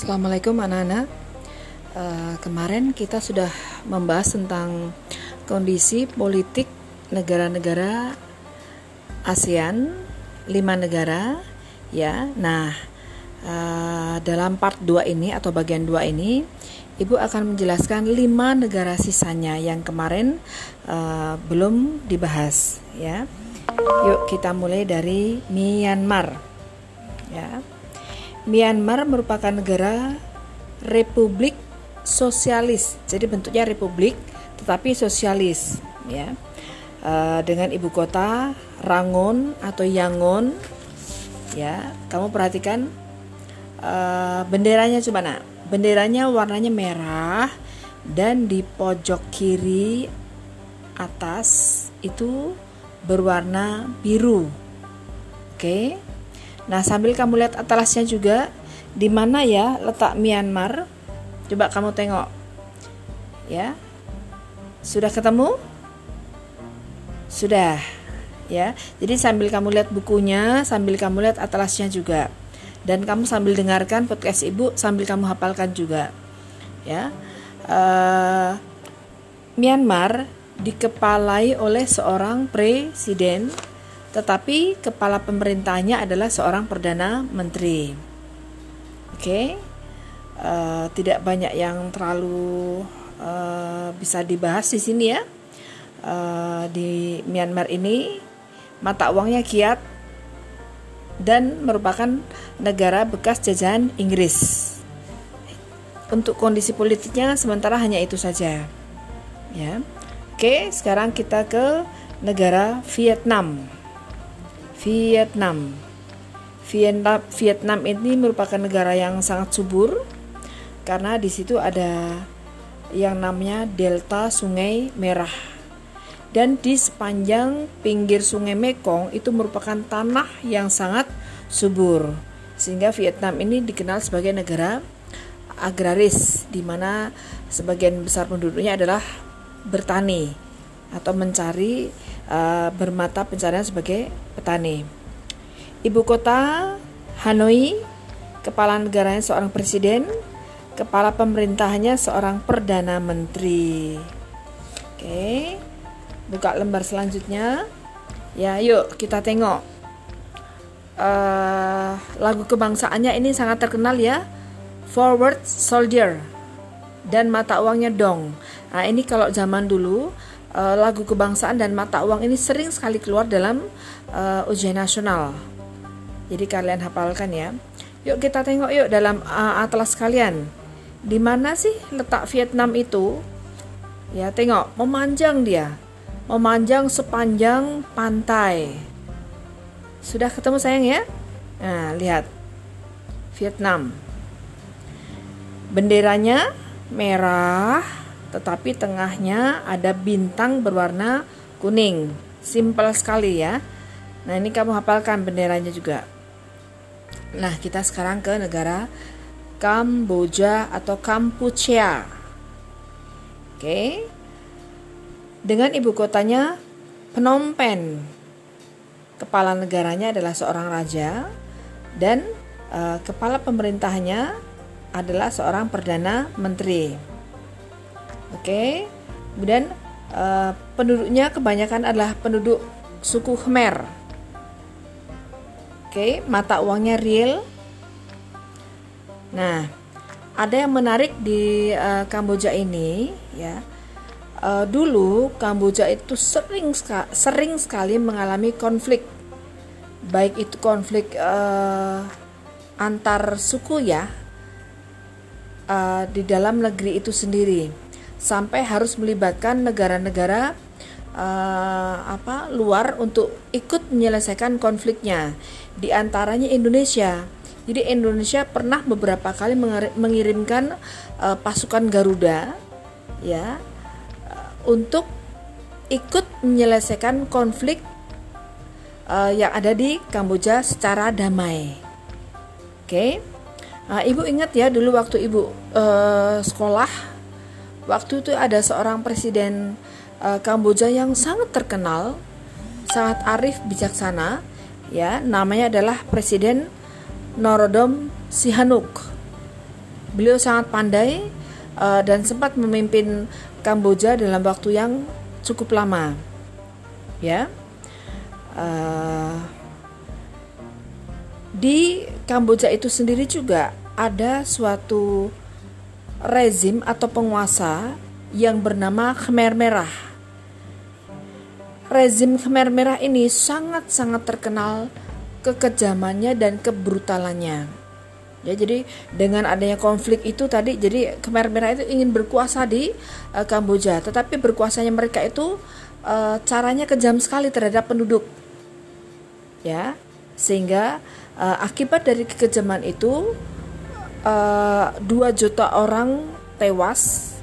Assalamualaikum anak-anak. Uh, kemarin kita sudah membahas tentang kondisi politik negara-negara ASEAN, lima negara, ya. Nah, uh, dalam part 2 ini atau bagian 2 ini, Ibu akan menjelaskan lima negara sisanya yang kemarin uh, belum dibahas, ya. Yuk kita mulai dari Myanmar, ya. Myanmar merupakan negara republik sosialis. Jadi bentuknya republik tetapi sosialis ya. Uh, dengan ibu kota Rangon atau Yangon ya. Kamu perhatikan uh, benderanya coba nak. Benderanya warnanya merah dan di pojok kiri atas itu berwarna biru. Oke. Okay? Nah, sambil kamu lihat atlasnya juga di mana ya letak Myanmar? Coba kamu tengok. Ya. Sudah ketemu? Sudah. Ya. Jadi sambil kamu lihat bukunya, sambil kamu lihat atlasnya juga. Dan kamu sambil dengarkan podcast Ibu sambil kamu hafalkan juga. Ya. Uh, Myanmar dikepalai oleh seorang presiden tetapi kepala pemerintahnya adalah seorang perdana menteri. Oke, okay? uh, eh, tidak banyak yang terlalu uh, bisa dibahas di sini ya. Uh, di Myanmar ini mata uangnya kiat dan merupakan negara bekas jajahan Inggris. Untuk kondisi politiknya sementara hanya itu saja. Ya. Oke, sekarang kita ke negara Vietnam. Vietnam. Vietnam Vietnam ini merupakan negara yang sangat subur karena di situ ada yang namanya delta Sungai Merah. Dan di sepanjang pinggir Sungai Mekong itu merupakan tanah yang sangat subur. Sehingga Vietnam ini dikenal sebagai negara agraris di mana sebagian besar penduduknya adalah bertani atau mencari uh, bermata pencarian sebagai petani. Ibu kota Hanoi, kepala negaranya seorang presiden, kepala pemerintahannya seorang perdana menteri. Oke, buka lembar selanjutnya. Ya, yuk kita tengok. Uh, lagu kebangsaannya ini sangat terkenal ya. Forward Soldier dan mata uangnya dong. Nah, ini kalau zaman dulu uh, lagu kebangsaan dan mata uang ini sering sekali keluar dalam uh, ujian nasional. Jadi kalian hafalkan ya. Yuk kita tengok yuk dalam uh, atlas kalian. Di mana sih letak Vietnam itu? Ya, tengok, memanjang dia. Memanjang sepanjang pantai. Sudah ketemu sayang ya? Nah, lihat. Vietnam. Benderanya merah, tetapi tengahnya ada bintang berwarna kuning. Simpel sekali ya. Nah, ini kamu hafalkan benderanya juga. Nah, kita sekarang ke negara Kamboja atau Kampuchea. Oke. Dengan ibu kotanya Phnom Penh. Kepala negaranya adalah seorang raja dan uh, kepala pemerintahnya adalah seorang perdana menteri. Oke. Kemudian uh, penduduknya kebanyakan adalah penduduk suku Khmer. Oke, mata uangnya real. Nah, ada yang menarik di uh, Kamboja ini ya. Uh, dulu Kamboja itu sering sering sekali mengalami konflik. Baik itu konflik uh, antar suku ya uh, di dalam negeri itu sendiri sampai harus melibatkan negara-negara uh, apa luar untuk ikut menyelesaikan konfliknya. Di antaranya Indonesia. Jadi Indonesia pernah beberapa kali mengirimkan uh, pasukan Garuda ya uh, untuk ikut menyelesaikan konflik uh, yang ada di Kamboja secara damai. Oke? Okay? ibu ingat ya dulu waktu ibu uh, sekolah Waktu itu ada seorang presiden uh, Kamboja yang sangat terkenal, sangat arif bijaksana, ya, namanya adalah Presiden Norodom Sihanouk. Beliau sangat pandai uh, dan sempat memimpin Kamboja dalam waktu yang cukup lama. Ya. Uh, di Kamboja itu sendiri juga ada suatu rezim atau penguasa yang bernama Khmer Merah. Rezim Khmer Merah ini sangat-sangat terkenal kekejamannya dan kebrutalannya. Ya, jadi dengan adanya konflik itu tadi, jadi Khmer Merah itu ingin berkuasa di uh, Kamboja, tetapi berkuasanya mereka itu uh, caranya kejam sekali terhadap penduduk. Ya, sehingga uh, akibat dari kekejaman itu uh, 2 juta orang tewas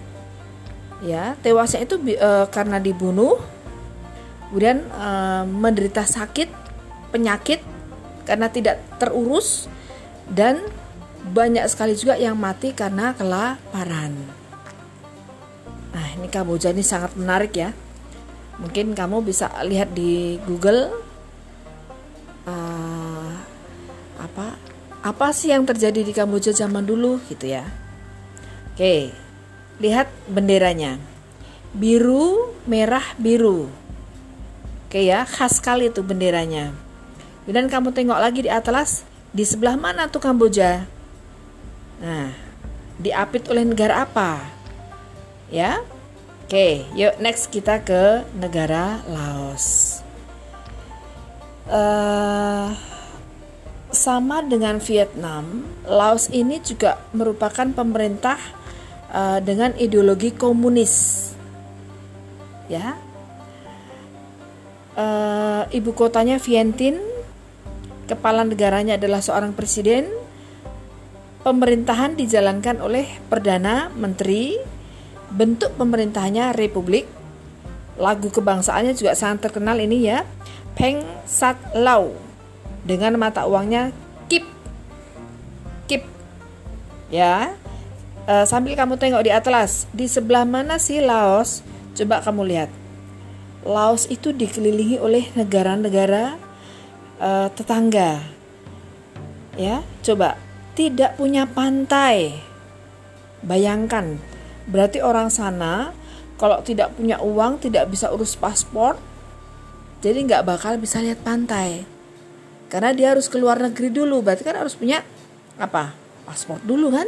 ya tewasnya itu uh, karena dibunuh kemudian uh, menderita sakit penyakit karena tidak terurus dan banyak sekali juga yang mati karena kelaparan. Nah, ini Kamboja ini sangat menarik ya. Mungkin kamu bisa lihat di Google apa sih yang terjadi di Kamboja zaman dulu gitu ya. Oke, lihat benderanya. Biru, merah, biru. Oke ya, khas sekali tuh benderanya. Dan kamu tengok lagi di atlas, di sebelah mana tuh Kamboja? Nah, diapit oleh negara apa? Ya. Oke, yuk next kita ke negara Laos. Uh, sama dengan Vietnam, Laos ini juga merupakan pemerintah uh, dengan ideologi komunis. Ya. Uh, ibu kotanya Vientiane, kepala negaranya adalah seorang presiden Pemerintahan dijalankan oleh Perdana Menteri, bentuk pemerintahannya republik. Lagu kebangsaannya juga sangat terkenal ini ya, Peng Sat Lau dengan mata uangnya Kip. Kip. Ya. E, sambil kamu tengok di atlas, di sebelah mana sih Laos? Coba kamu lihat. Laos itu dikelilingi oleh negara-negara e, tetangga. Ya, coba tidak punya pantai. Bayangkan, berarti orang sana kalau tidak punya uang tidak bisa urus paspor, jadi nggak bakal bisa lihat pantai. Karena dia harus ke luar negeri dulu, berarti kan harus punya apa? Paspor dulu kan?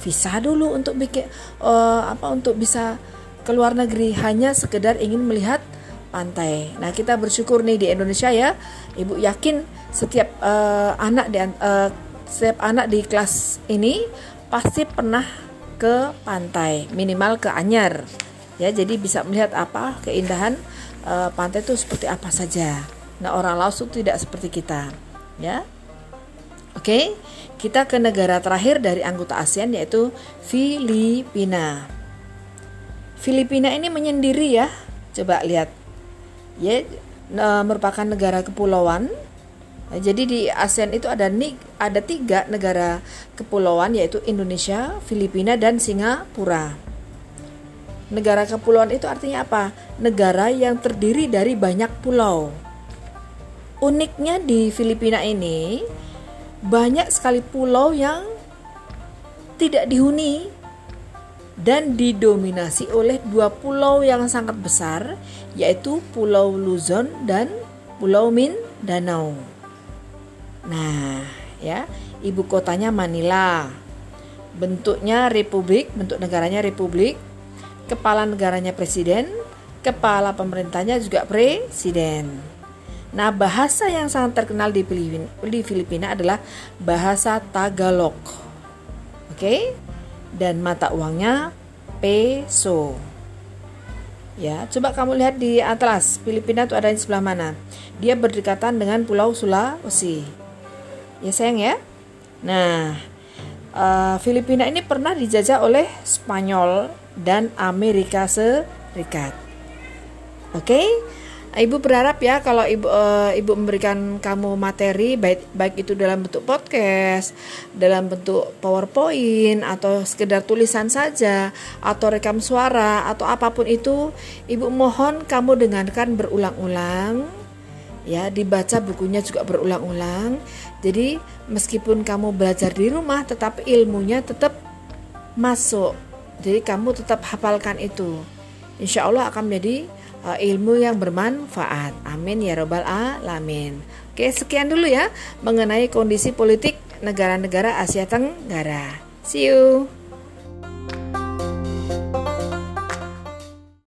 Visa dulu untuk bikin uh, apa untuk bisa ke luar negeri hanya sekedar ingin melihat pantai. Nah, kita bersyukur nih di Indonesia ya. Ibu yakin setiap uh, anak di uh, setiap anak di kelas ini pasti pernah ke pantai, minimal ke Anyar. Ya, jadi bisa melihat apa keindahan e, pantai itu seperti apa saja. Nah, orang Laos itu tidak seperti kita, ya. Oke, kita ke negara terakhir dari anggota ASEAN yaitu Filipina. Filipina ini menyendiri ya. Coba lihat. Ya, merupakan negara kepulauan jadi di ASEAN itu ada ada tiga negara kepulauan yaitu Indonesia, Filipina, dan Singapura. Negara kepulauan itu artinya apa? Negara yang terdiri dari banyak pulau. Uniknya di Filipina ini banyak sekali pulau yang tidak dihuni dan didominasi oleh dua pulau yang sangat besar yaitu Pulau Luzon dan Pulau Mindanao. Nah, ya, ibu kotanya Manila. Bentuknya republik, bentuk negaranya republik. Kepala negaranya presiden, kepala pemerintahnya juga presiden. Nah, bahasa yang sangat terkenal di Filipina, adalah bahasa Tagalog. Oke? Dan mata uangnya peso. Ya, coba kamu lihat di atlas. Filipina itu ada di sebelah mana? Dia berdekatan dengan Pulau Sulawesi ya sayang ya nah uh, Filipina ini pernah dijajah oleh Spanyol dan Amerika Serikat oke okay? Ibu berharap ya kalau ibu uh, ibu memberikan kamu materi baik baik itu dalam bentuk podcast, dalam bentuk PowerPoint atau sekedar tulisan saja atau rekam suara atau apa pun itu, ibu mohon kamu dengarkan berulang-ulang ya dibaca bukunya juga berulang-ulang jadi meskipun kamu belajar di rumah tetapi ilmunya tetap masuk. Jadi kamu tetap hafalkan itu. Insya Allah akan menjadi ilmu yang bermanfaat. Amin ya robbal alamin. Oke, sekian dulu ya mengenai kondisi politik negara-negara Asia Tenggara. See you.